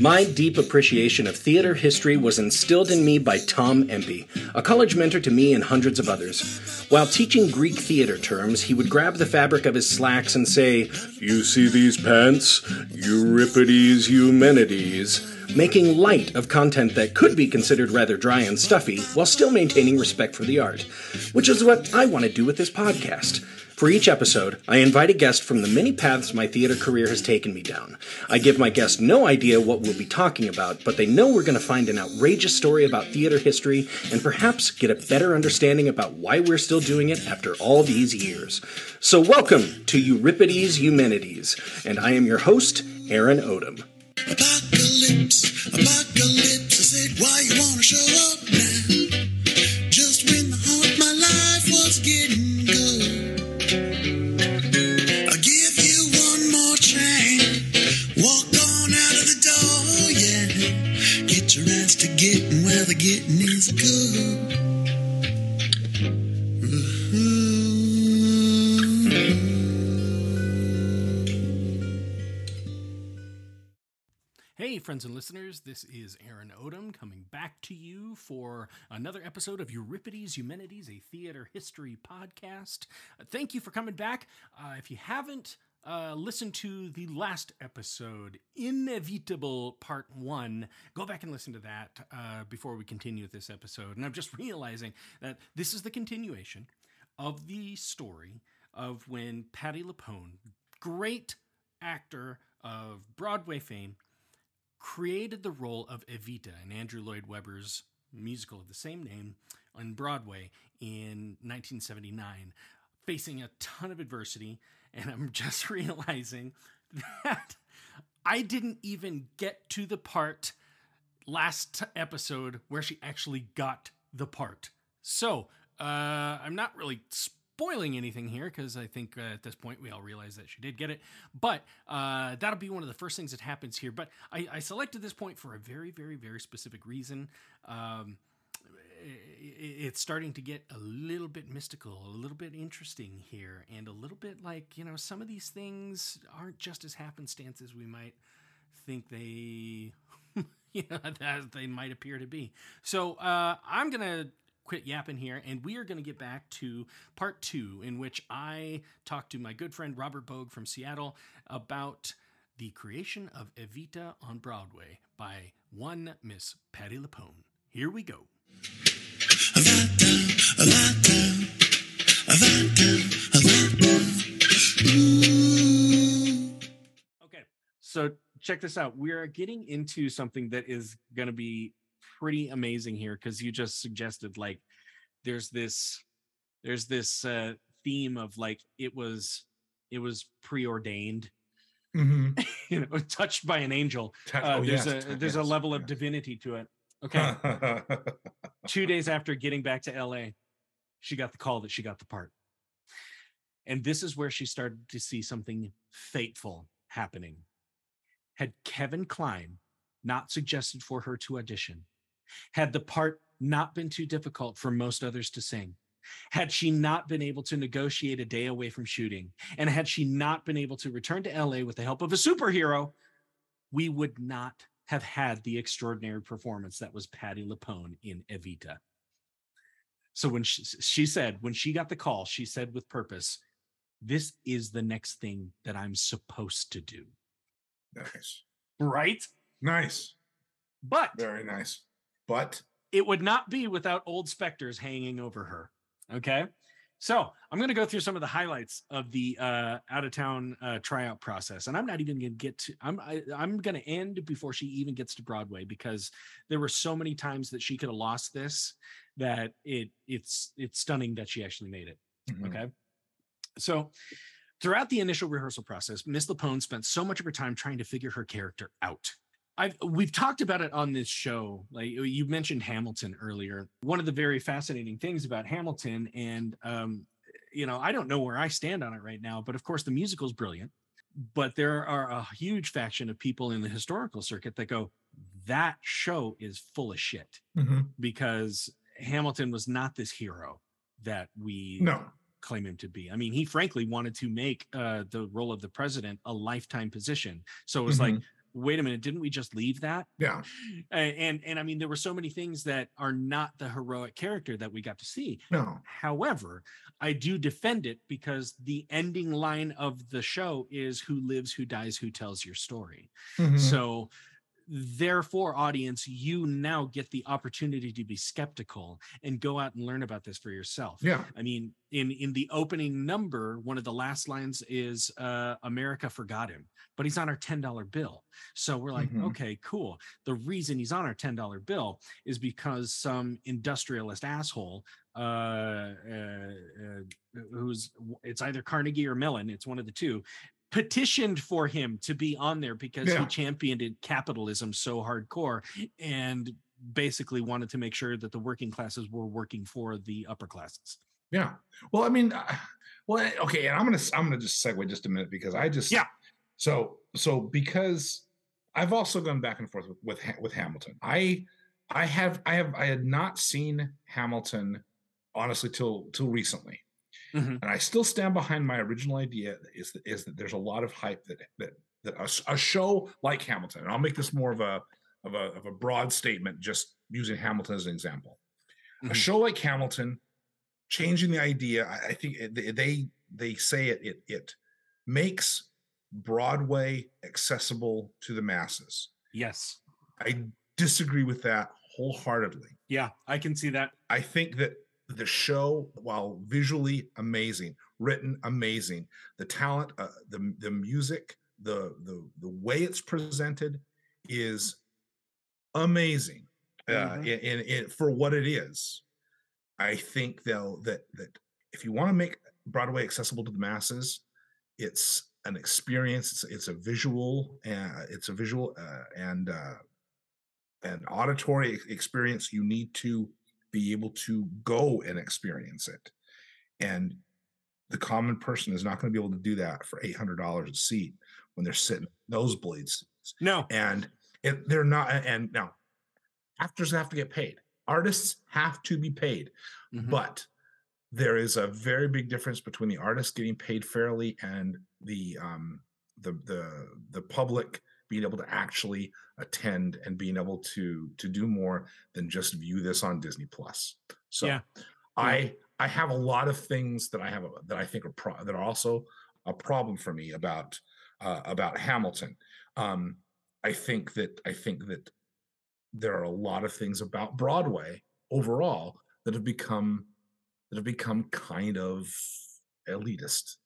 My deep appreciation of theater history was instilled in me by Tom Empey, a college mentor to me and hundreds of others. While teaching Greek theater terms, he would grab the fabric of his slacks and say, You see these pants? Euripides Eumenides making light of content that could be considered rather dry and stuffy while still maintaining respect for the art, which is what I want to do with this podcast. For each episode, I invite a guest from the many paths my theater career has taken me down. I give my guest no idea what we'll be talking about, but they know we're going to find an outrageous story about theater history and perhaps get a better understanding about why we're still doing it after all these years. So, welcome to Euripides Eumenides, and I am your host, Aaron Odom. Apocalypse, apocalypse. I said, why you wanna show up getting is good. Hey, friends and listeners, this is Aaron Odom coming back to you for another episode of Euripides Eumenides, a theater history podcast. Uh, thank you for coming back. Uh, if you haven't uh, listened to the last episode, Inevitable Part 1, go back and listen to that uh, before we continue with this episode. And I'm just realizing that this is the continuation of the story of when Patti LuPone, great actor of Broadway fame, created the role of Evita in Andrew Lloyd Webber's musical of the same name on Broadway in 1979, facing a ton of adversity. And I'm just realizing that I didn't even get to the part last episode where she actually got the part. So uh, I'm not really spoiling anything here because I think uh, at this point we all realize that she did get it. But uh, that'll be one of the first things that happens here. But I, I selected this point for a very, very, very specific reason. Um, it's starting to get a little bit mystical, a little bit interesting here, and a little bit like, you know, some of these things aren't just as happenstance as we might think they, you know, as they might appear to be. So uh, I'm to quit yapping here, and we are going to get back to part two, in which I talk to my good friend Robert Bogue from Seattle about the creation of Evita on Broadway by one Miss Patti LuPone. Here we go. Okay, so check this out. We are getting into something that is going to be pretty amazing here because you just suggested like there's this there's this uh theme of like it was it was preordained. Mhm. you know touched by an angel. Uh, oh, there's yes, a ta- there's a level of divinity to it okay two days after getting back to LA, she got the call that she got the part. And this is where she started to see something fateful happening. Had Kevin Kline not suggested for her to audition, had the part not been too difficult for most others to sing, had she not been able to negotiate a day away from shooting, and had she not been able to return to LA with the help of a superhero, we would not have had the extraordinary performance that was Patti LuPone in Evita. So when she, she said, when she got the call, she said with purpose, this is the next thing that I'm supposed to do. nice. Right? Nice. But Very nice. But it would not be without old specters hanging over her. Okay. So I'm going to go through some of the highlights of the uh, out of town uh, tryout process, and I'm not even going to get to. I'm I, I'm going to end before she even gets to Broadway because there were so many times that she could have lost this that it it's it's stunning that she actually made it. mhm. Okay. So throughout the initial rehearsal process, Miss LuPone spent so much of her time trying to figure her character out. I've we've talked about it on this show. Like you mentioned Hamilton earlier. One of the very fascinating things about Hamilton, and um, you know, I don't know where I stand on it right now, but of course the musical is brilliant. But there are a huge faction of people in the historical circuit that go, that show is full of shit Mhm. because Hamilton was not this hero that we no. claim him to be. I mean, he frankly wanted to make uh, the role of the president a lifetime position. So it was like, Mhm. Wait a minute, didn't we just leave that? Yeah. And and, and I mean, there were so many things that are not the heroic character that we got to see. No. However, I do defend it because the ending line of the show is who lives, who dies, who tells your story. Mhm. So therefore audience you now get the opportunity to be skeptical and go out and learn about this for yourself yeah. i mean in in the opening number one of the last lines is uh america forgot him but he's on our $10 bill so we're like Mhm. okay cool the reason he's on our $10 bill is because some industrialist asshole uh, uh, uh who's it's either carnegie or mellon it's one of the two petitioned for him to be on there because he championed it- capitalism so hardcore and basically wanted to make sure that the working classes were working for the upper classes. Yeah. Well, I mean, uh, well, okay, and I'm gonna I'm gonna just segue just a minute because I just Yeah. So so because I've also gone back and forth with with, with Hamilton. I I have I have I had not seen Hamilton honestly till till recently, Mhm. and I still stand behind my original idea is that is that there's a lot of hype that that that a, a show like Hamilton, and I'll make this more of a of a of a broad statement, just using Hamilton as an example. A Mhm. show like Hamilton, changing the idea, I, I think it- they they they say it it it makes Broadway accessible to the masses. Yes. I disagree with that wholeheartedly. Yeah, I can see that. I think that the show, while visually amazing, written amazing, the talent, uh, the the music, the the the way it's presented is amazing. Uh, Mhm. in, in, in for what it is, I think though that that if you want to make Broadway accessible to the masses, it's an experience. It's, it's a visual, uh, it's a visual uh, and uh, an auditory experience. You need to be able to go and experience it, and the common person is not going to be able to do that for eight hundred dollars a seat when they're sitting nosebleeds No. and it, they're not and now actors have to get paid artists have to be paid Mhm. but there is a very big difference between the artist getting paid fairly and the um the the the public being able to actually attend and being able to to do more than just view this on disney plus so Yeah. i i have a lot of things that i have that i think are pro- that are also a problem for me about uh, about hamilton um i think that i think that there are a lot of things about broadway overall that have become that have become kind of elitist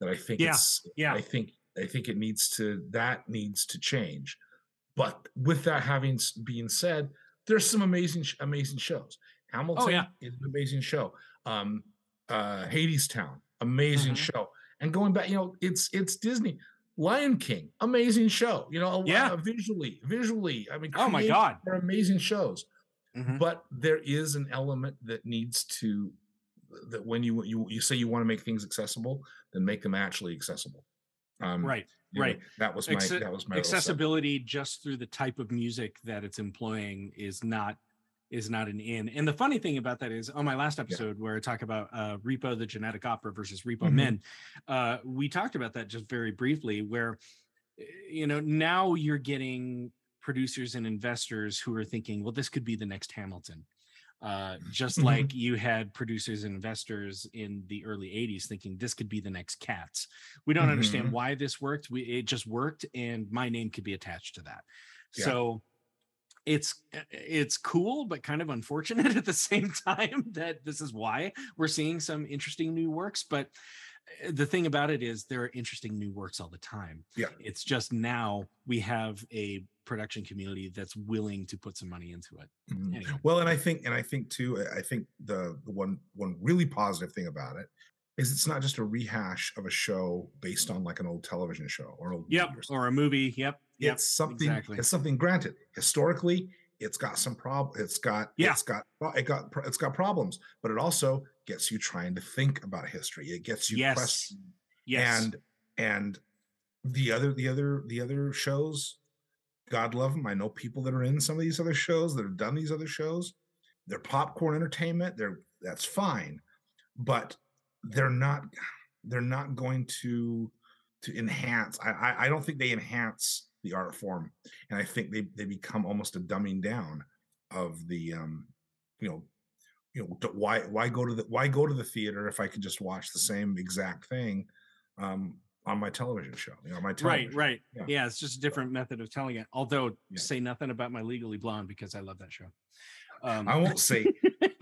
that i think Yeah, it's yeah. i think i think it needs to that needs to change but with that having being said there's some amazing amazing shows hamilton Oh, yeah. is an amazing show um uh hadestown amazing Mhm. show and going back you know it's it's disney lion king amazing show you know lot- Yeah. visually visually i mean Oh my God. they're amazing shows Mhm. but there is an element that needs to that when you you you say you want to make things accessible then make them actually accessible um Right. right. that was my Acce- that was my accessibility just through the type of music that it's employing is not is not an in and the funny thing about that is on my last episode where i talk about uh repo the genetic opera versus repo Mhm. men uh we talked about that just very briefly where eh, you know now you're getting producers and investors who are thinking well this could be the next hamilton uh, just Mhm. like you had producers and investors in the early 80s thinking this could be the next cats we don't understand Mhm. why this worked we it just worked and my name could be attached to that Yeah. so it's uh, it's cool but kind of unfortunate at the same time that this is why we're seeing some interesting new works but the thing about it is there are interesting new works all the time Yeah. it's just now we have a production community that's willing to put some money into it Mhm. Anyhow. well and i think and i think too I- think the the one one really positive thing about it is it's not just a rehash of a show based on like an old television show or an old yep or or a movie yep yep it's something exactly. it's something granted historically it's got some prob it's got Yeah. it's got it got it's got problems but it also gets you trying to think about history it gets you Yes. yes and and the other the other the other shows god love them i know people that are in some of these other shows that have done these other shows they're popcorn entertainment they're that's fine but they're not they're not going to to enhance i i, I don't think they enhance the art form, and I think they they become almost a dumbing down of the um, you know, you know, why why go to the why go to the theater if I could just watch the same exact thing um, on my television show, you know, my Right, television. right. Yeah. Yeah. it's just a different method of telling it. Although, Yeah. say nothing about my Legally Blonde because I love that show. Um, I won't say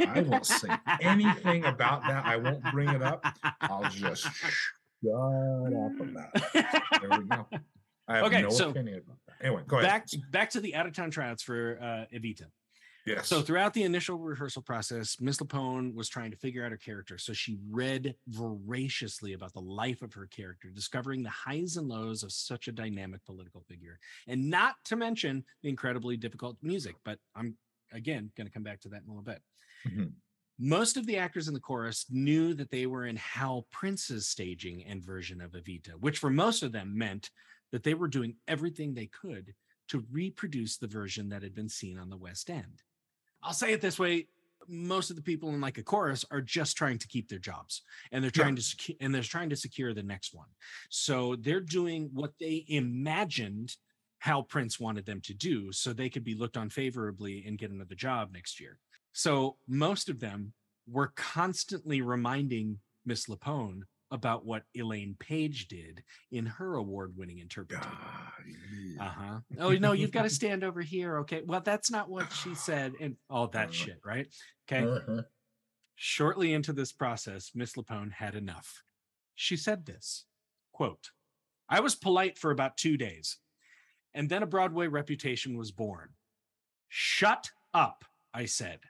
I won't say anything about that. I won't bring it up. I'll just shut up about it. There we go. I have Okay, no so opinion about that. Anyway, go ahead. back back to the out of town tryouts for uh, Evita. Yes. So throughout the initial rehearsal process, Miss LuPone was trying to figure out her character. So she read voraciously about the life of her character, discovering the highs and lows of such a dynamic political figure, and not to mention the incredibly difficult music. But I'm again going to come back to that in a little bit. Mhm. Most of the actors in the chorus knew that they were in Hal Prince's staging and version of Evita, which for most of them meant that they were doing everything they could to reproduce the version that had been seen on the West End. I'll say it this way most of the people in like a chorus are just trying to keep their jobs and they're Yeah. trying to secure and they're trying to secure the next one so they're doing what they imagined hal prince wanted them to do so they could be looked on favorably and get another job next year so most of them were constantly reminding miss lupone about what elaine paige did in her award-winning interpretation Ah, yeah. uh-huh. Oh no, you've got to stand over here. Okay. Well, that's not what she said. And all that Uh, shit, right? Okay. Uh-huh. Shortly into this process, Miss LuPone had enough. She said this quote, I was polite for about two days, and then a Broadway reputation was born. Shut up, I said.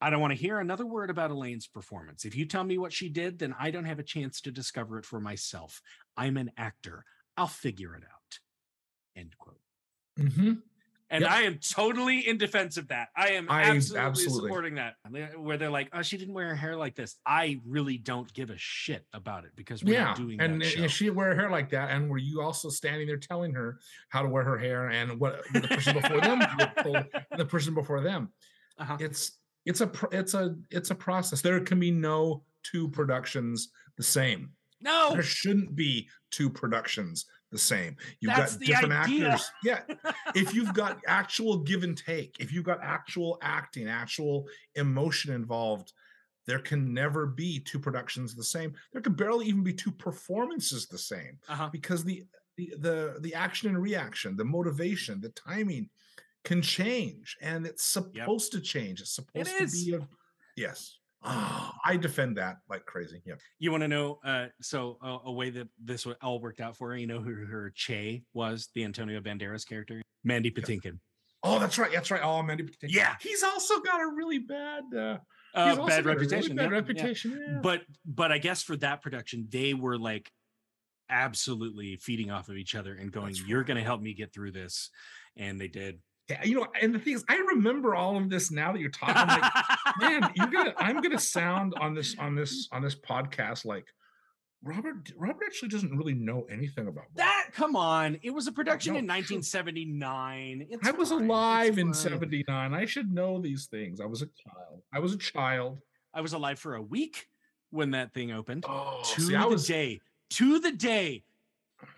I don't want to hear another word about Elaine's performance. If you tell me what she did, then I don't have a chance to discover it for myself. I'm an actor. I'll figure it out. End quote. Mhm. And Yep. I am totally in defense of that. I am I- absolutely, absolutely. supporting that. Where they're like, "Oh, she didn't wear her hair like this." I really don't give a shit about it because we're Yeah, not doing and that i- show. if she wear her hair like that, and were you also standing there telling her how to wear her hair and what the person before them, would pull, and the person before them? Uh-huh. It's it's a it's a it's a process. There can be no two productions the same. no, There shouldn't be two productions the same. You've That's got different idea. actors. Yeah. if you've got actual give and take, if you've got actual acting, actual emotion involved, there can never be two productions the same. There could barely even be two performances the same uh-huh. because the the the, the action and reaction, the motivation, the timing can change and it's supposed to change. It's supposed to be a yes. Ah, I defend that like crazy. Yeah. You want to know? Uh, so a, a way that this all worked out for her. You know who her Che was? The Antonio Banderas character, Mandy Patinkin. Oh, that's right. That's right. Oh, Mandy Patinkin. Yeah. He's also got a really bad uh Uh, bad a really reputation. bad yeah, yeah. reputation. Yeah. but but I guess for that production, they were like absolutely feeding off of each other and going, That's "You're going to help me get through this," and they did. You know, and the thing is, I remember all of this now that you're talking. Like, man, you're gonna, I'm gonna sound on this, on this, on this podcast like Robert. Robert actually doesn't really know anything about Broadway. that come on, it was a production no, in 1979. It's I was fine, alive in fine. '79. I should know these things. I was a child. I was a child. I was alive for a week when that thing opened. Oh, to see, the was, day, to the day.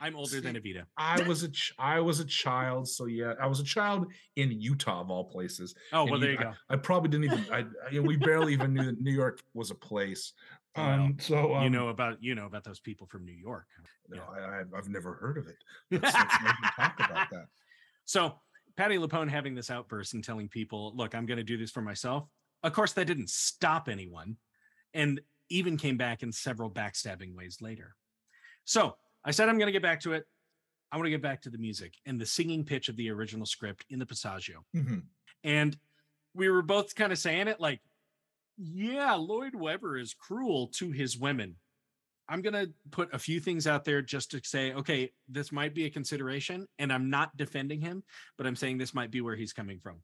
I'm older than See, Evita. I was a, ch- I was a child. So yeah, I was a child in Utah of all places. Oh and well, there you- you go. I probably didn't even. I, I we barely even knew that New York was a place. Well, Um, so um, you know about you know about those people from New York. no, yeah. I, I've, I've never heard of it. Let's, let's talk about that. So Patti LuPone having this outburst and telling people, "Look, I'm going to do this for myself." Of course, that didn't stop anyone, and even came back in several backstabbing ways later. So I said, "I'm going to get back to it. I want to get back to the music and the singing pitch of the original script in the passaggio." Mhm. And we were both kind of saying it like, "Yeah, Lloyd Webber is cruel to his women." I'm going to put a few things out there just to say, okay, this might be a consideration. And I'm not defending him, but I'm saying this might be where he's coming from.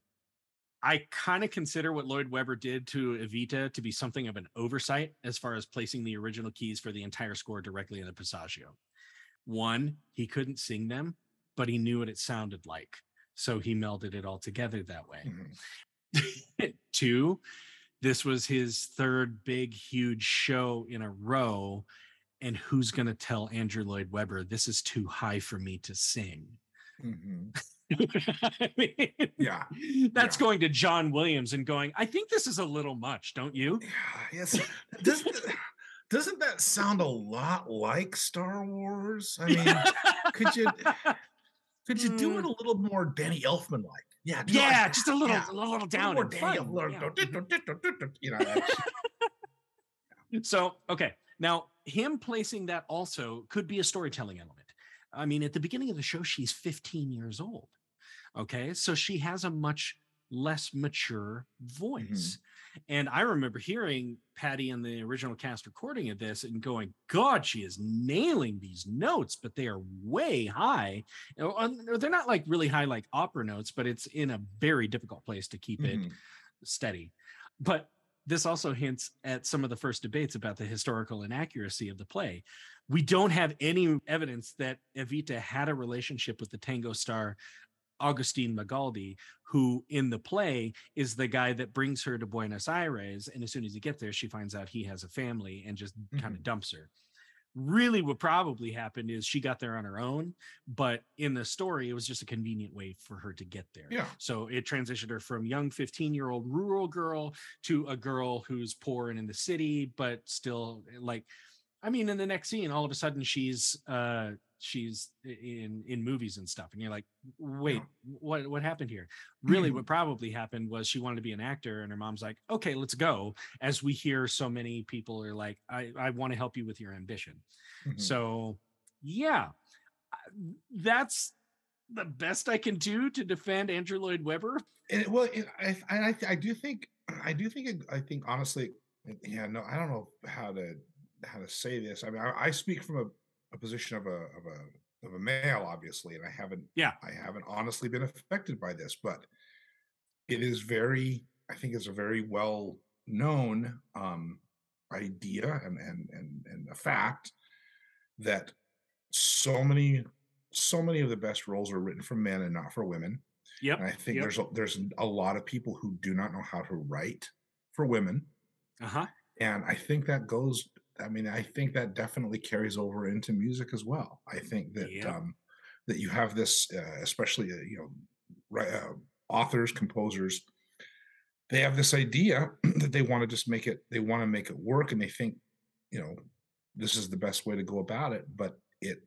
I kind of consider what Lloyd Webber did to Evita to be something of an oversight as far as placing the original keys for the entire score directly in the passaggio. One, he couldn't sing them, but he knew what it sounded like. So he melded it all together that way. Mhm. Two, this was his third big, huge show in a row. And who's going to tell Andrew Lloyd Webber this is too high for me to sing? Mhm. I mean, Yeah. that's Yeah. going to John Williams and going, I think this is a little much, don't you? Yeah, yes. Doesn't doesn't that sound a lot like Star Wars? I mean, could you could you do it mm. a little more Danny Elfman like? Yeah, it like yeah, just a little, yeah. a little A little down more Danny. Elfman. You know, So, okay. Now, him placing that also could be a storytelling element. I mean, at the beginning of the show, she's 15 years old. Okay. So she has a much less mature voice. And I remember hearing Patti in the original cast recording of this and going, God, she is nailing these notes, but they are way high. They're not like really high, like opera notes, but it's in a very difficult place to keep it Mhm. steady. But this also hints at some of the first debates about the historical inaccuracy of the play. We don't have any evidence that Evita had a relationship with the tango star Augustine Magaldi, who in the play is the guy that brings her to Buenos Aires. And as soon as he gets there, she finds out he has a family and just kind of dumps her. Really, what probably happened is she got there on her own, but in the story, it was just a convenient way for her to get there. Yeah. So it transitioned her from young 15 year old rural girl to a girl who's poor and in the city, but still like, I mean, in the next scene, all of a sudden she's uh she's in in movies and stuff, and you're like, wait, what what happened here? Really, what probably happened was she wanted to be an actor, and her mom's like, okay, let's go. As we hear so many people are like, I I want to help you with your ambition. Mhm. So, yeah, that's the best I can do to defend Andrew Lloyd Webber. And well, I, I, I do think, I do think, I think honestly, yeah, no, I don't know how to how to say this. I mean, I, I speak from a, a position of a of a of a male, obviously, and I haven't, Yeah. I haven't honestly been affected by this, but it is very, I think, it's a very well known um, idea and and and and a fact that so many so many of the best roles are written for men and not for women. Yep. And I think yep. there's a, there's a lot of people who do not know how to write for women, Uh huh. and I think that goes. I mean, I think that definitely carries over into music as well. I think that Yep. um, that you have this, uh, especially uh, you know, right, uh, authors, composers. They have this idea that they want to just make it. They want to make it work, and they think, you know, this is the best way to go about it. But it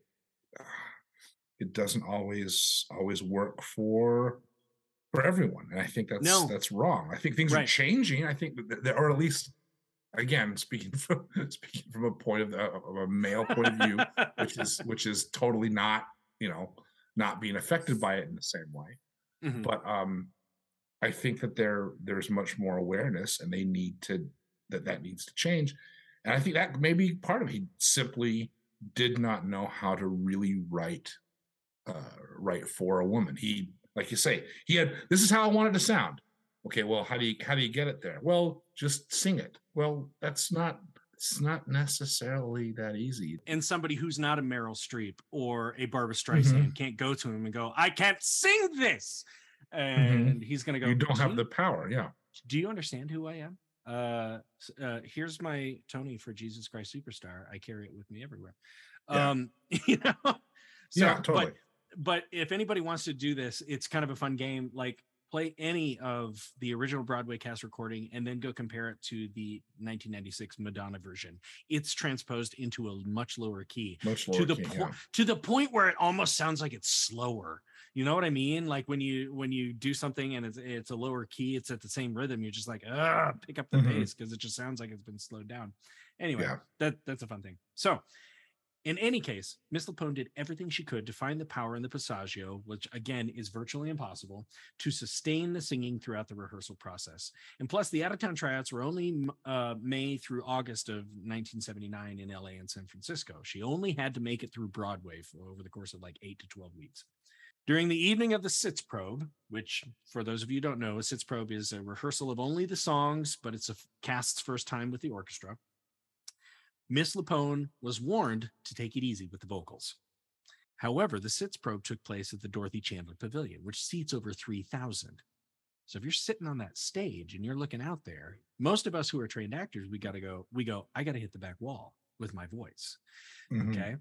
it doesn't always always work for for everyone and i think that's No. that's wrong i think things are changing i think that or at least again speaking from speaking from a point of, the, of a male point of view which is which is totally not you know not being affected by it in the same way. Mhm. but um i think that there there's much more awareness and they need to that that needs to change. And i think that may be part of it he simply did not know how to really write uh write for a woman. He like you say he had this is how i want it to sound. Okay well how do you how do you get it there? Well just sing it well that's not it's not necessarily that easy and somebody who's not a Meryl Streep or a Barbara Mm-hmm. Streisand can't go to him and go, "I can't sing this," and he's gonna go. Mm-hmm. you don't have the power yeah Do you understand who I am? Uh, uh, here's my Tony for Jesus Christ Superstar. I carry it with me everywhere. Yeah. Um, you know. yeah but- totally but if anybody wants to do this, it's kind of a fun game. Like play any of the original Broadway cast recording and then go compare it to the 1996 Madonna version. It's transposed into a much lower key much to the key, point yeah. to the point where it almost sounds like it's slower. You know what I mean? Like when you when you do something and it's it's a lower key, it's at the same rhythm. You're just like, ah, pick up the Mhm. pace because it just sounds like it's been slowed down. Anyway, Yeah. that that's a fun thing. So in any case, Miss LuPone did everything she could to find the power in the passaggio, which again is virtually impossible, to sustain the singing throughout the rehearsal process. And plus, the out of town tryouts were only uh, May through August of 1979 in LA and San Francisco. She only had to make it through Broadway for over the course of like eight to 12 weeks. During the evening of the Sitz Probe, which for those of you don't know, a Sitz Probe is a rehearsal of only the songs, but it's a cast's first time with the orchestra. Miss LuPone was warned to take it easy with the vocals. However, the Sitz probe took place at the Dorothy Chandler Pavilion, which seats over 3,000. So if you're sitting on that stage and you're looking out there, most of us who are trained actors, we got to go, we go, I got to hit the back wall with my voice. Mhm. Okay.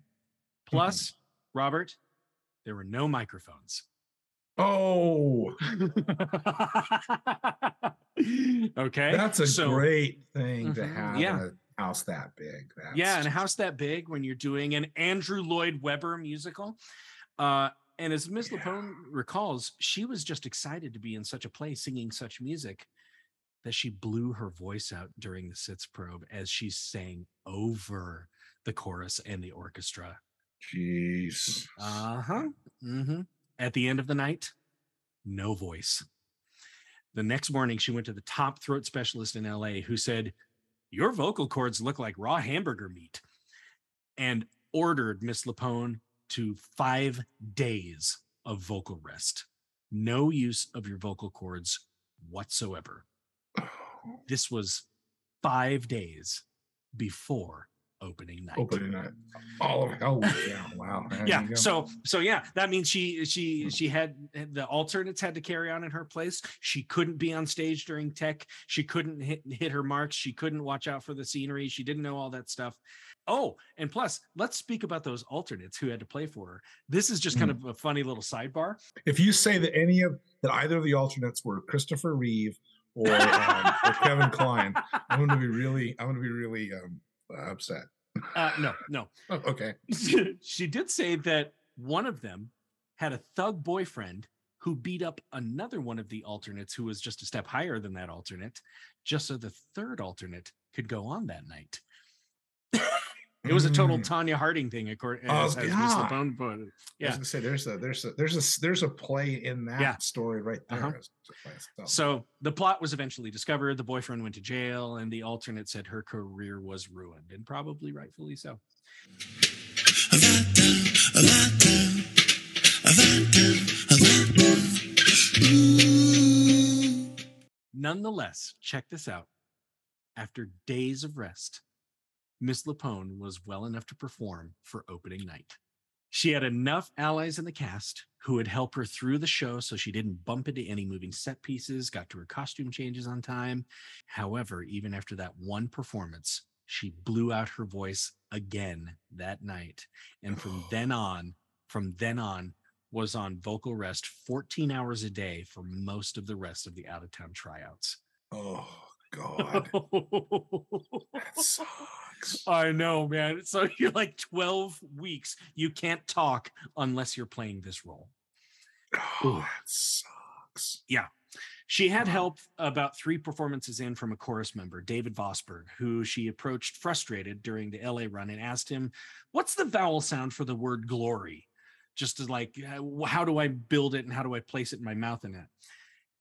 Plus, Robert, there were no microphones. Oh, okay. that's a so- great thing to Mhm, have yeah. House that big. That's yeah, and a house that big when you're doing an Andrew Lloyd Webber musical. Uh, and as Miss Yeah. LuPone recalls, she was just excited to be in such a place singing such music that she blew her voice out during the Sitz probe as she sang over the chorus and the orchestra. Jeez. Uh huh. Mm-hmm. At the end of the night, no voice. The next morning, she went to the top throat specialist in LA who said, Your vocal cords look like raw hamburger meat, and ordered Miss LuPone to five days of vocal rest. No use of your vocal cords whatsoever. This was five days before opening night. Opening night. All of hell. Yeah. Wow. yeah so so yeah that means she she she had the alternates had to carry on in her place. She couldn't be on stage during tech. She couldn't hit hit her marks. She couldn't watch out for the scenery. She didn't know all that stuff. Oh and plus let's speak about those alternates who had to play for her. This is just kind of a funny little sidebar. If you say that any of that either of the alternates were Christopher Reeve or, um, or Kevin Kline, I'm going to be really, I'm going to be really um, upset. uh no no Oh, okay. she did say that one of them had a thug boyfriend who beat up another one of the alternates who was just a step higher than that alternate, just so the third alternate could go on that night. It was a total Mm. Tonya Harding thing, according Oh, as, as Miss yeah. Put it. I was Yeah. gonna say there's a there's a there's a there's a play in that Yeah. story right there. Uh-huh. by itself. So the plot was eventually discovered. The boyfriend went to jail, and the alternate said her career was ruined, and probably rightfully so. Nonetheless, check this out. After days of rest, Miss LuPone was well enough to perform for opening night. She had enough allies in the cast who would help her through the show so she didn't bump into any moving set pieces, got to her costume changes on time. However, even after that one performance, she blew out her voice again that night. And from then on, from then on, was on vocal rest 14 hours a day for most of the rest of the out of town tryouts. oh god, that sucks. I know, man. So you're like 12 weeks. You can't talk unless you're playing this role. Oh, that sucks. Yeah. She had help about three performances in from a chorus member, David Vosburgh, who she approached frustrated during the LA run and asked him, What's the vowel sound for the word glory? Just to like, how do I build it and how do I place it in my mouth and that?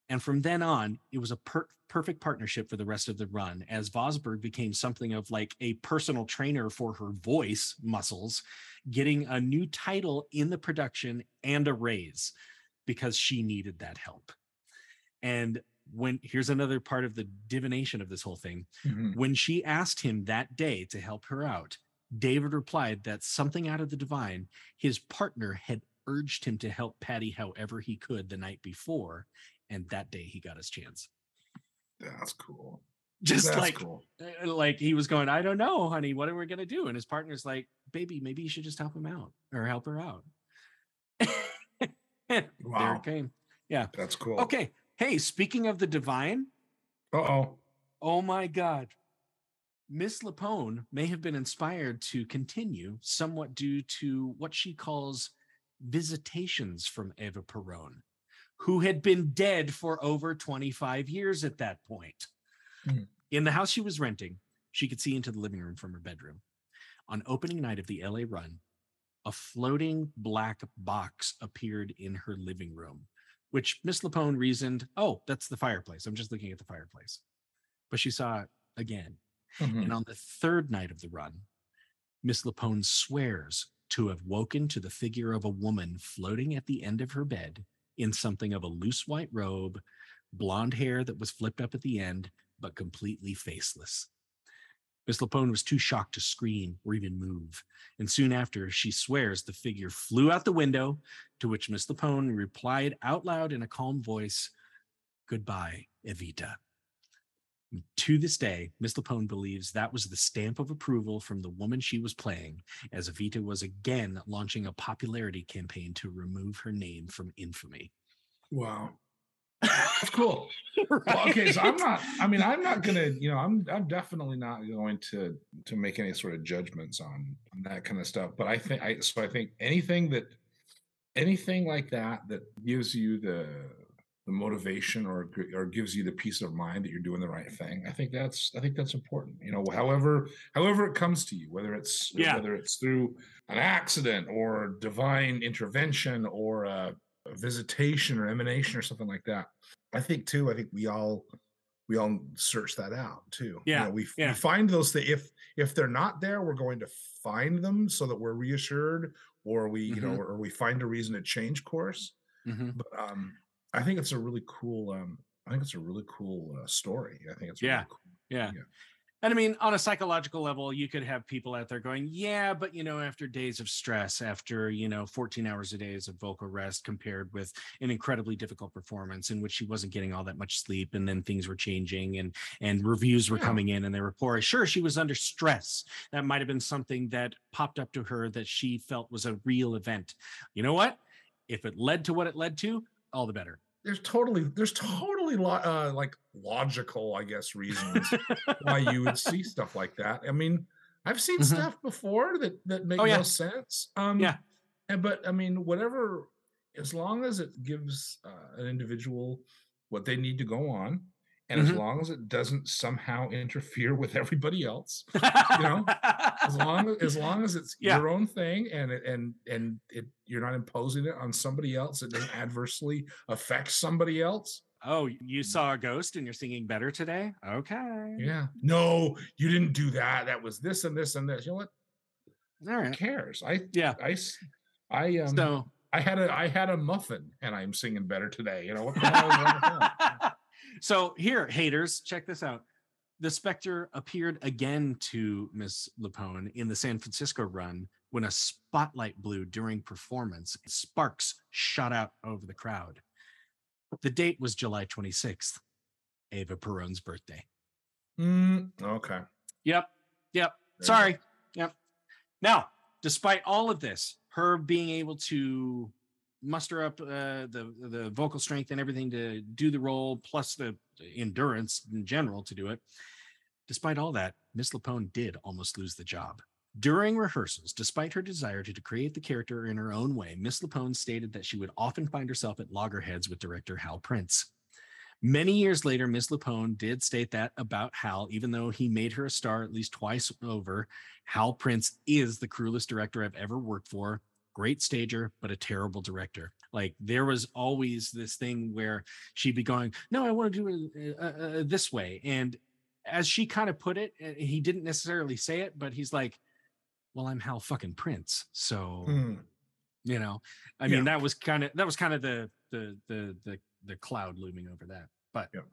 And from then on, it was a per- perfect partnership for the rest of the run as Vosburgh became something of like a personal trainer for her voice muscles, getting a new title in the production and a raise because she needed that help. And when here's another part of the divination of this whole thing. Mhm. When she asked him that day to help her out, David replied that something out of the divine, his partner had urged him to help Patti however he could the night before. And that day he got his chance. That's cool. Just That's like, cool. uh, like he was going, I don't know, honey, what are we gonna do? And his partner's like, baby, maybe you should just help him out or help her out. wow. there it came. Yeah. That's cool. Okay. Hey, speaking of the divine, Uh oh. Oh my God. Miss LuPone may have been inspired to continue somewhat due to what she calls visitations from Eva Perón, who had been dead for over 25 years at that point. Hmm. In the house she was renting, she could see into the living room from her bedroom. On opening night of the LA run, a floating black box appeared in her living room, which Miss LuPone reasoned, oh, that's the fireplace. I'm just looking at the fireplace but she saw it again. Mhm. And on the third night of the run, Miss LuPone swears to have woken to the figure of a woman floating at the end of her bed in something of a loose white robe, blonde hair that was flipped up at the end, but completely faceless. Miss LuPone was too shocked to scream or even move. And soon after, she swears the figure flew out the window, to which Miss LuPone replied out loud in a calm voice, Goodbye, Evita. To this day, Miss LuPone believes that was the stamp of approval from the woman she was playing, as Evita was again launching a popularity campaign to remove her name from infamy. Wow. That's cool. Well, okay, so I'm not. I mean, I'm not gonna. You know, I'm. I'm definitely not going to to make any sort of judgments on, on that kind of stuff. But I think. I so I think anything that anything like that that gives you the the motivation or or gives you the peace of mind that you're doing the right thing. I think that's. I think that's important. You know, however however it comes to you, whether it's Yeah. whether it's through an accident or divine intervention or a, a visitation or emanation or something like that. I think too. I think we all we all search that out too. You Yeah, know, we, yeah. we find those things. If if they're not there, we're going to find them so that we're reassured, or we you know, Mhm. or we find a reason to change course. Mhm. But um, I think it's a really cool. Um, I think it's a really cool uh, story. I think it's Yeah. really cool. Yeah. Yeah. And I mean, on a psychological level, you could have people out there going, yeah, but you know, after days of stress, after, you know, 14 hours a day of vocal rest compared with an incredibly difficult performance in which she wasn't getting all that much sleep and then things were changing and and reviews were Yeah. coming in and they were poor. Sure, she was under stress. That might have been something that popped up to her that she felt was a real event. You know what? If it led to what it led to, all the better. There's totally there's totally lo- uh, like logical, I guess, reasons why you would see stuff like that. I mean, I've seen Mhm. stuff before that that make Oh, yeah. no sense. Um, Yeah. and but I mean, whatever, as long as it gives uh, an individual what they need to go on, and as Mhm. long as it doesn't somehow interfere with everybody else, you know, as long as, as long as it's Yeah. your own thing and and and it you're not imposing it on somebody else, it doesn't adversely affect somebody else. Oh, you saw a ghost and you're singing better today? Okay. Yeah. No, you didn't do that. That was this and this and this. You know what? All Who cares? I Yeah. I I um So I had a I had a muffin and I'm singing better today. You know what the hell is wrong so here, haters, check this out. The Spectre appeared again to Miss LuPone in the San Francisco run when a spotlight blew during performance. Sparks shot out over the crowd. The date was July 26th, Eva Perón's birthday. Mm, okay. Yep. Yep. There. Sorry. Yep. Now, despite all of this, her being able to muster up uh, the the vocal strength and everything to do the role, plus the endurance in general to do it. Despite all that, Miss LuPone did almost lose the job. During rehearsals, despite her desire to create the character in her own way, Miss LuPone stated that she would often find herself at loggerheads with director Hal Prince. Many years later, Miss LuPone did state that about Hal, even though he made her a star at least twice over. Hal Prince is the cruelest director I've ever worked for. Great stager, but a terrible director. Like there was always this thing where she'd be going, "No, I want to do it uh, uh, this way," and as she kind of put it, uh, he didn't necessarily say it, but he's like, "Well, I'm Hal fucking Prince, so Hmm. you know i Yeah. mean that was kind of that was kind of the the the the the cloud looming over that but Yep.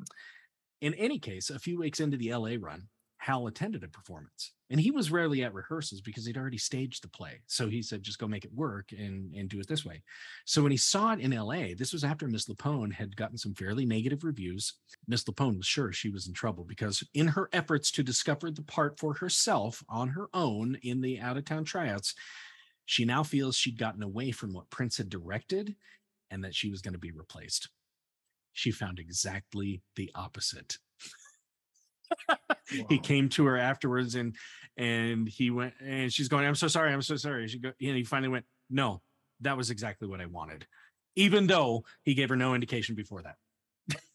in any case a few weeks into the la run hal attended a performance and he was rarely at rehearsals because he'd already staged the play so he said just go make it work and and do it this way so when he saw it in la this was after miss lupone had gotten some fairly negative reviews miss lupone was sure she was in trouble because in her efforts to discover the part for herself on her own in the out of town tryouts she now feels she'd gotten away from what Prince had directed and that she was going to be replaced. She found exactly the opposite. He came to her afterwards and and he went and she's going, I'm so sorry, I'm so sorry. She go, and he finally went, No, that was exactly what I wanted. Even though he gave her no indication before that.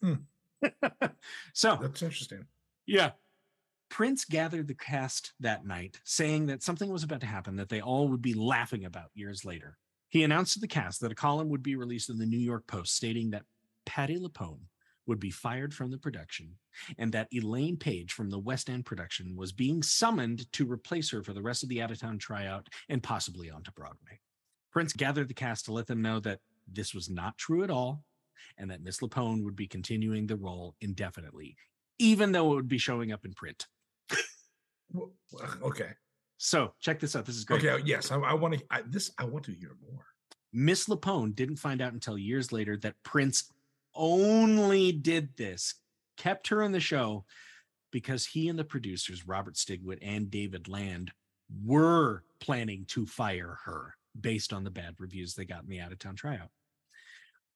Hmm. so That's interesting. yeah. Prince gathered the cast that night, saying that something was about to happen that they all would be laughing about years later. He announced to the cast that a column would be released in the New York Post stating that Patti LuPone would be fired from the production and that Elaine Paige from the West End production was being summoned to replace her for the rest of the out of town tryout and possibly onto Broadway. Prince gathered the cast to let them know that this was not true at all and that Miss LuPone would be continuing the role indefinitely, even though it would be showing up in print. Okay. So check this out. This is great. Okay. Oh, yes, I, I want to. This I want to hear more. Miss LuPone didn't find out until years later that Prince only did this, kept her in the show because he and the producers, Robert Stigwood and David Land, were planning to fire her based on the bad reviews they got in the out of town tryout.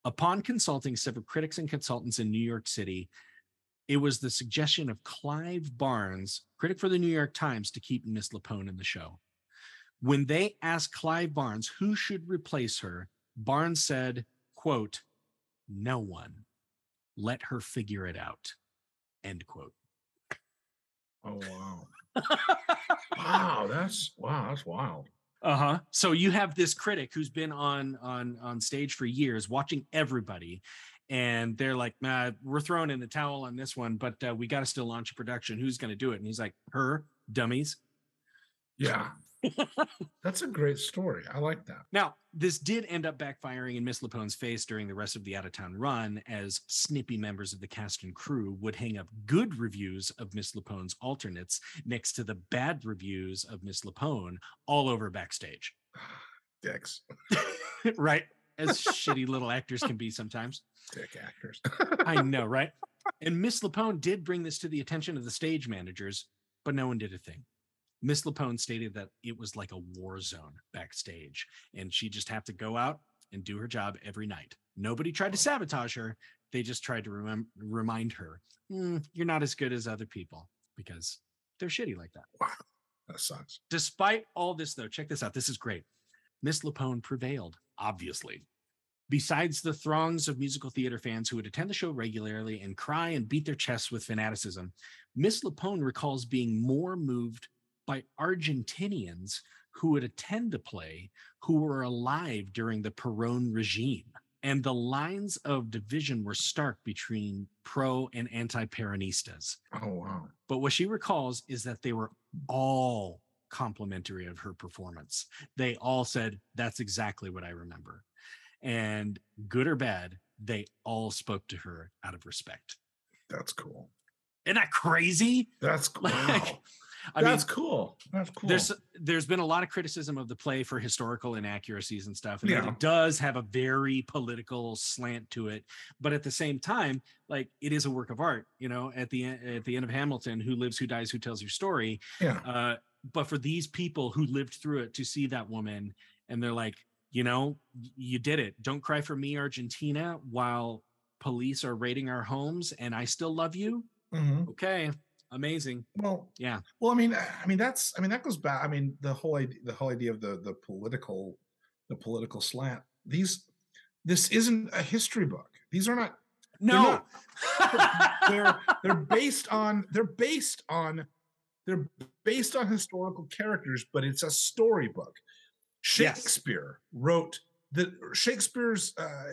Upon consulting several critics and consultants in New York City, it was the suggestion of Clive Barnes, critic for the New York Times, to keep Miss LuPone in the show. When they asked Clive Barnes who should replace her, Barnes said, quote, no one. Let her figure it out. End quote. Oh wow. wow, that's wow, that's wild. Uh-huh. So you have this critic who's been on on on stage for years watching everybody and they're like, nah, we're throwing in the towel on this one, but uh, we got to still launch a production. Who's going to do it? And he's like, her, dummies. Yeah. That's a great story. I like that. Now, this did end up backfiring in Miss LuPone's face during the rest of the out of town run, as snippy members of the cast and crew would hang up good reviews of Miss LuPone's alternates next to the bad reviews of Miss LuPone all over backstage. Dicks. right? As shitty little actors can be sometimes. Dick actors. I know, right? And Miss LuPone did bring this to the attention of the stage managers, but no one did a thing. Miss LuPone stated that it was like a war zone backstage, and she just had to go out and do her job every night. Nobody tried to sabotage her. They just tried to remem- remind her, "Mm, you're not as good as other people because they're shitty like that. Wow. That sucks. Despite all this, though, check this out. This is great. Miss LuPone prevailed, obviously. Besides the throngs of musical theater fans who would attend the show regularly and cry and beat their chests with fanaticism, Miss LuPone recalls being more moved by Argentinians who would attend the play who were alive during the Perón regime. And the lines of division were stark between pro and anti Peronistas. Oh wow. But what she recalls is that they were all complimentary of her performance. They all said, That's exactly what I remember. And good or bad, they all spoke to her out of respect. That's cool. Isn't that crazy? That's cool. Like, Wow. I mean, That's cool. That's cool. there's there's been a lot of criticism of the play for historical inaccuracies and stuff and Yeah. it does have a very political slant to it but at the same time like it is a work of art you know at the end at the end of hamilton who lives who dies who tells your story yeah. uh but for these people who lived through it to see that woman and they're like you know you did it don't cry for me argentina while police are raiding our homes and i still love you Mhm. okay amazing Well, yeah Well, I mean, I mean that's I mean that goes back. I mean the whole idea, the whole idea of the the political, the political slant. These, this isn't a history book. These are not. no They're they're based on they're based on they're based on historical characters, but it's a storybook. Yes. Shakespeare wrote the Shakespeare's uh,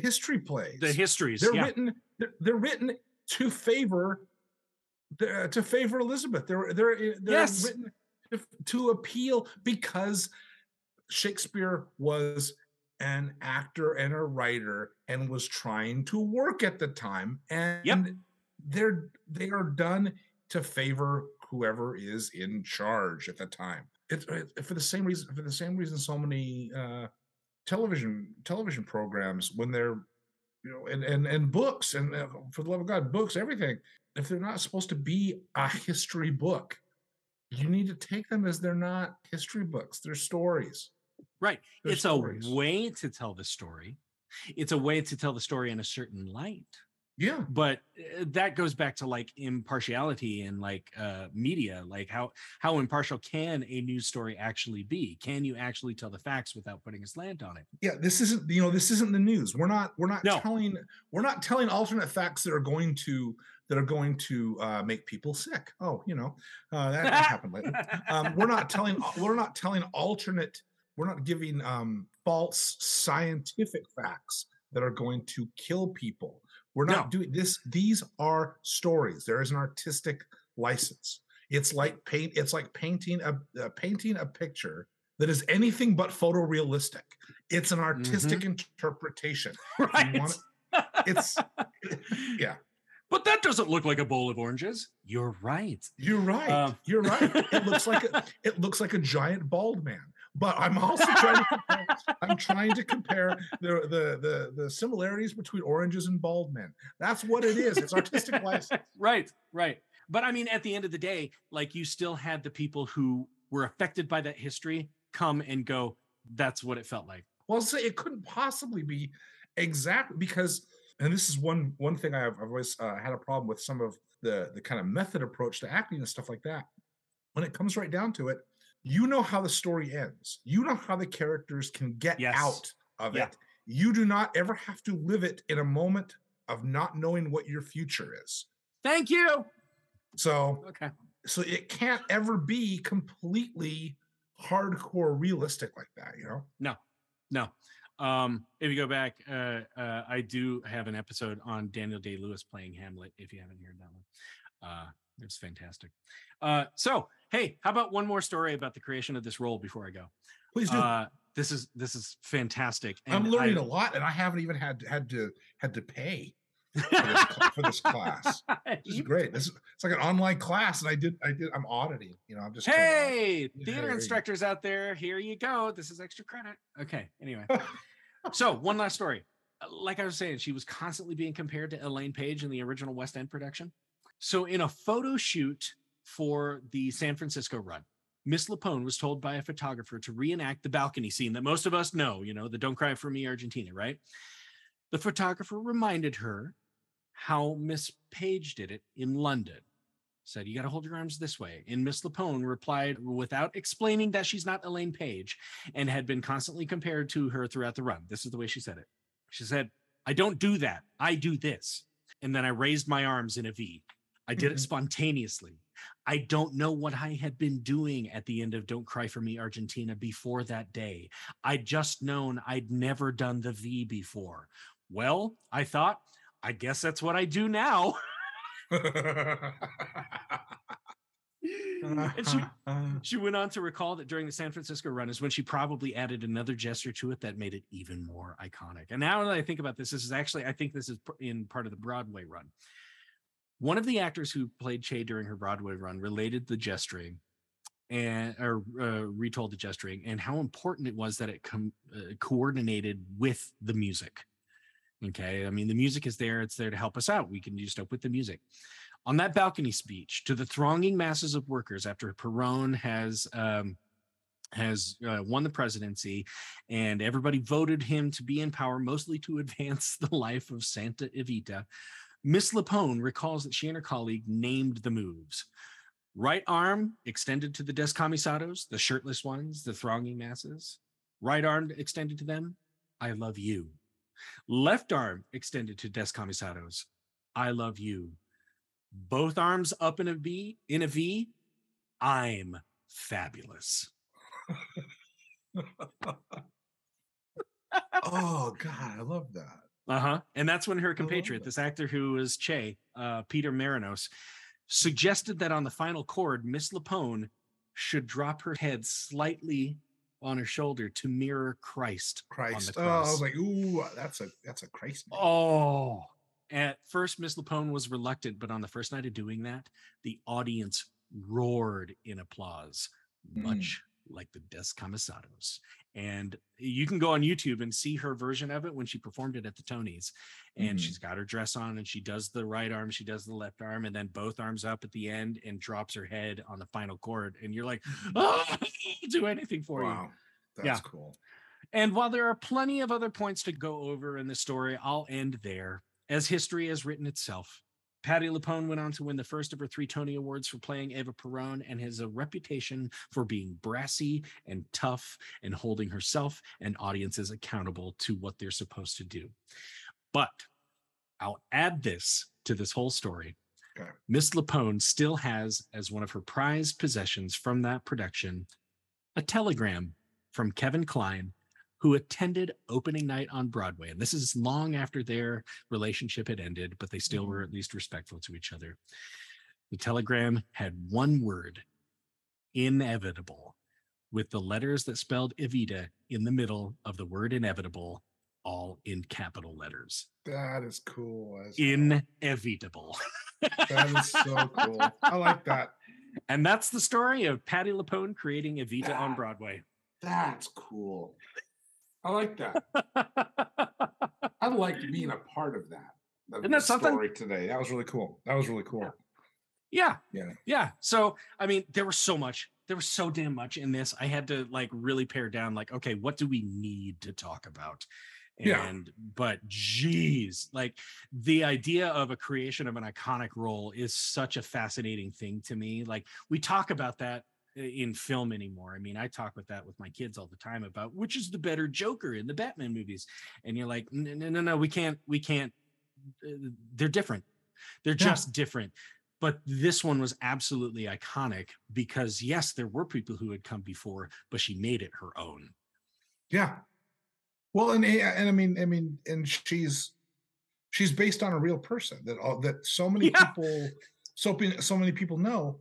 history plays. the histories they're yeah written they're, they're written to favor to favor Elizabeth. They're they're eh, they're Yes. written to, appeal because Shakespeare was an actor and a writer and was trying to work at the time and they're they are done to favor whoever is in charge at the time it's it, for the same reason for the same reason so many uh television television programs when they're you know and and, and books and uh, for the love of god books everything if they're not supposed to be a history book you need to take them as they're not history books they're stories Right. They're it's stories. a way to tell the story. It's a way to tell the story in a certain light. Yeah But uh, that goes back to like impartiality and like uh media, like how how impartial can a news story actually be? Can you actually tell the facts without putting a slant on it? yeah this isn't you know this isn't the news we're not we're not No. telling we're not telling alternate facts that are going to that are going to uh, make people sick oh you know uh, that, that happened lately um, we're not telling we're not telling alternate we're not giving um, false scientific facts that are going to kill people we're not No. doing this these are stories there is an artistic license it's like paint it's like painting a uh, painting a picture that is anything but photorealistic it's an artistic interpretation right. want it's yeah But that doesn't look like a bowl of oranges. You're right. You're right. Um, You're right. It looks like a, it looks like a giant bald man. But I'm also trying to compare, I'm trying to compare the, the the the similarities between oranges and bald men. That's what it is. It's artistic license. right, right. but I mean, at the end of the day, like you still had the people who were affected by that history come and go. That's what it felt like. Well, say it couldn't possibly be exactly because, and this is one one thing I've, I've always uh, had a problem with some of the the kind of method approach to acting and stuff like that. When it comes right down to it, you know how the story ends. You know how the characters can get Yes. out of Yeah. it. You do not ever have to live it in a moment of not knowing what your future is. Thank you. So Okay. so it can't ever be completely hardcore realistic like that, you know? No, no. Um, if you go back, uh, uh, I do have an episode on Daniel Day Lewis playing Hamlet. If you haven't heard that one, uh, it's fantastic. Uh, so hey, how about one more story about the creation of this role before I go? Please do. Uh, this is this is fantastic. I'm learning I- a lot, and I haven't even had had to had to pay for this, for this class. This is great. This is it's like an online class, and I did I did I'm auditing. You know, I'm just kinda- Hey, theater you- instructors out there, here you go. This is extra credit. Okay, anyway. so, one last story. Like I was saying, she was constantly being compared to Elaine Paige in the original West End production. So, in a photo shoot for the San Francisco run, Miss LuPone was told by a photographer to reenact the balcony scene that most of us know, you know, the Don't Cry for Me Argentina, right? The photographer reminded her how Miss Paige did it in London said, You got to hold your arms this way. And Miss LuPone replied without explaining that she's not Elaine Paige and had been constantly compared to her throughout the run. This is the way she said it. She said, I don't do that. I do this. And then I raised my arms in a V. I did it Mhm. spontaneously. I don't know what I had been doing at the end of Don't Cry for Me, Argentina before that day. I'd just known I'd never done the V before. Well, I thought, I guess that's what I do now. and she, she went on to recall that during the San Francisco run is when she probably added another gesture to it that made it even more iconic. And now that I think about this, this is actually, I think this is in part of the Broadway run. One of the actors who played Che during her Broadway run related the gesturing and or uh, retold the gesturing and how important it was that it com- uh, coordinated with the music. Okay, I mean the music is there; it's there to help us out. We can just up with the music on that balcony speech to the thronging masses of workers after Perón has um, has uh, won the presidency, and everybody voted him to be in power, mostly to advance the life of Santa Evita. Miss LuPone recalls that she and her colleague named the moves. Right arm extended to the descamisados, the shirtless ones, the thronging masses. Right arm extended to them. I love you. Left arm extended to descamisados. I love you both arms up in a V in a V. I'm fabulous. oh God, I love that. Uh-huh. And that's when her compatriot, this actor who was Che, uh, Peter Marinos, suggested that on the final chord, Miss LuPone should drop her head slightly on her shoulder to mirror Christ. Christ. the Oh, I was like, ooh, that's a that's a Christ. name. Oh, at first, Miss LuPone was reluctant, but on the first night of doing that, the audience roared in applause, Mm. much like the Descamisados. And you can go on YouTube and see her version of it when she performed it at the Tonys. And Mhm. she's got her dress on and she does the right arm, she does the left arm, and then both arms up at the end and drops her head on the final chord. And you're like, oh, I'll do anything for you. wow, that's Yeah. cool. And while there are plenty of other points to go over in the story, I'll end there. As history has written itself, Patti LuPone went on to win the first of her three Tony Awards for playing Eva Perón and has a reputation for being brassy and tough and holding herself and audiences accountable to what they're supposed to do. But I'll add this to this whole story. Okay. Miss Lapone still has, as one of her prized possessions from that production, a telegram from Kevin Kline, who attended opening night on Broadway. And this is long after their relationship had ended, but they still mm-hmm. were at least respectful to each other. The telegram had one word inevitable, with the letters that spelled Evita in the middle of the word inevitable, all in capital letters. That is cool. Inevitable. that is so cool. I like that. And that's the story of Patti LuPone creating Evita on Broadway. That's cool. I like that. I liked being a part of that. of Isn't that something? Story today. That was really cool. That was really cool. Yeah. Yeah. Yeah. So, I mean, there was so much. There was so damn much in this. I had to like really pare down, like, okay, what do we need to talk about? Yeah. And, but geez, like the idea of a creation of an iconic role is such a fascinating thing to me. Like, we talk about that in film anymore. I mean, I talk with that with my kids all the time about which is the better Joker in the Batman movies. And you're like, no, no, no, no, we can't, we can't, uh, they're different. They're Yeah. just different. But this one was absolutely iconic because, yes, there were people who had come before, but she made it her own. Yeah. Well, and eh, and I mean, I mean, and she's she's based on a real person that all that so many Yeah. people, so so many people know,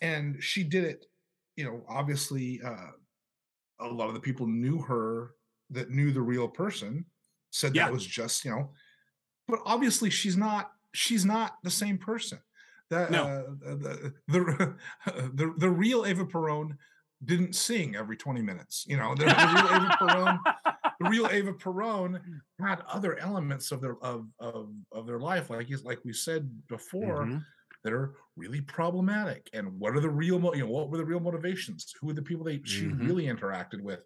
and she did it. You know, obviously, uh, a lot of the people knew her that knew the real person said Yeah. that was just you know, but obviously she's not she's not the same person. That No. uh, the, the the the real Eva Perón didn't sing every 20 minutes. You know, the, the real Eva Perón the real Eva Perón had other elements of their of of, of their life, like like we said before, Mhm. That are really problematic. And what are the real, mo- you know, what were the real motivations? Who were the people that she Mhm. really interacted with?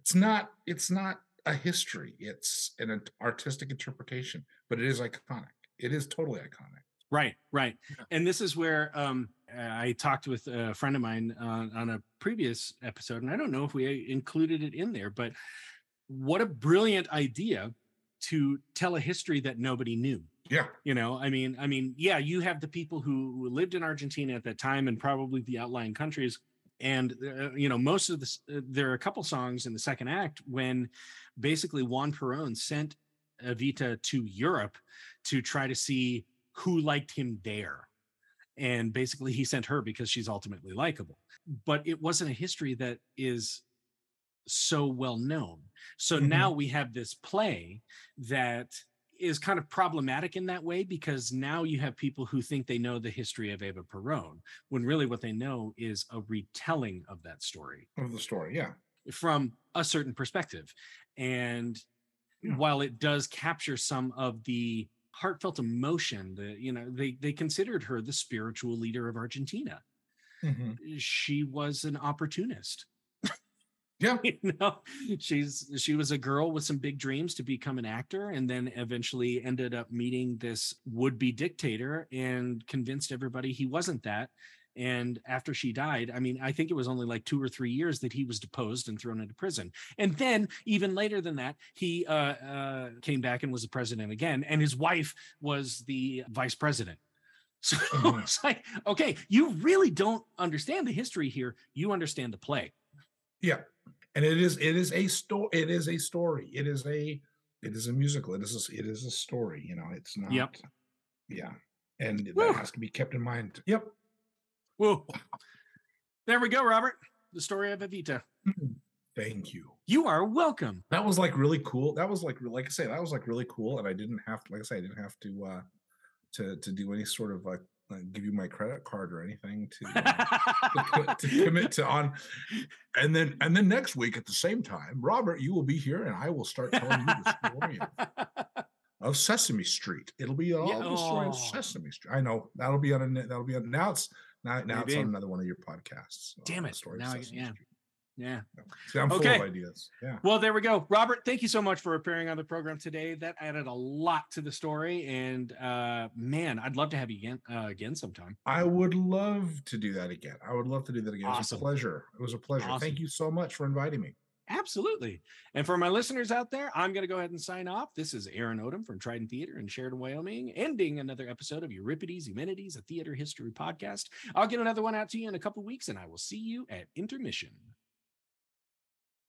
It's not. It's not a history. It's an artistic interpretation, but it is iconic. It is totally iconic. Right, right. And this is where um, I talked with a friend of mine on, on a previous episode, and I don't know if we included it in there, but what a brilliant idea to tell a history that nobody knew. Yeah. You know, I mean, I mean, yeah, you have the people who lived in Argentina at that time and probably the outlying countries. And uh, you know, most of this, uh, there are a couple songs in the second act when basically Juan Perón sent Evita to Europe to try to see who liked him there. And basically, he sent her because she's ultimately likable. But it wasn't a history that is so well known. So Mhm. now we have this play that is kind of problematic in that way because now you have people who think they know the history of Eva Perón when really what they know is a retelling of that story Of the story. Yeah. from a certain perspective. And Yeah. while it does capture some of the heartfelt emotion, the you know, they they considered her the spiritual leader of Argentina. Mhm. She was an opportunist. Yeah. you know, she's she was a girl with some big dreams to become an actor and then eventually ended up meeting this would-be dictator and convinced everybody he wasn't that and after she died i mean i think it was only like two or three years that he was deposed and thrown into prison and then even later than that he uh, uh, came back and was the president again and his wife was the vice president so Mhm. it's like okay you really don't understand the history here you understand the play Yeah. And it is it is a story. It is a story. It is a it is a musical. It is a, it is a story. You know, it's not. Yep. Yeah. And Woo. that has to be kept in mind. Yep. Whoa. There we go, Robert. The story of Evita. Thank you. You are welcome. That was like really cool. That was like like I say, that was like really cool. And I didn't have to, like I say, I didn't have to uh to to do any sort of like uh, give you my credit card or anything to, to, to commit to on and then and then next week at the same time robert you will be here and i will start telling you the story of, of sesame street it'll be all the story of oh. sesame street i know that'll be on a, that'll be on now it's now, now it's on another one of your podcasts uh, Damn it, of now I- yeah. Street. Yeah. See, i'm full Okay. of ideas yeah Well, there we go. Robert, thank you so much for appearing on the program today. That added a lot to the story. And uh man, I'd love to have you again uh, again sometime. I would love to do that again. I would love to do that again. It was Awesome. a pleasure. It was a pleasure. Awesome. Thank you so much for inviting me. Absolutely. And for my listeners out there, I'm going to go ahead and sign off. This is Aaron Odom from Trident Theater in Sheridan, Wyoming, ending another episode of Euripides Eumenides, a theater history podcast. I'll get another one out to you in a couple weeks, and I will see you at intermission.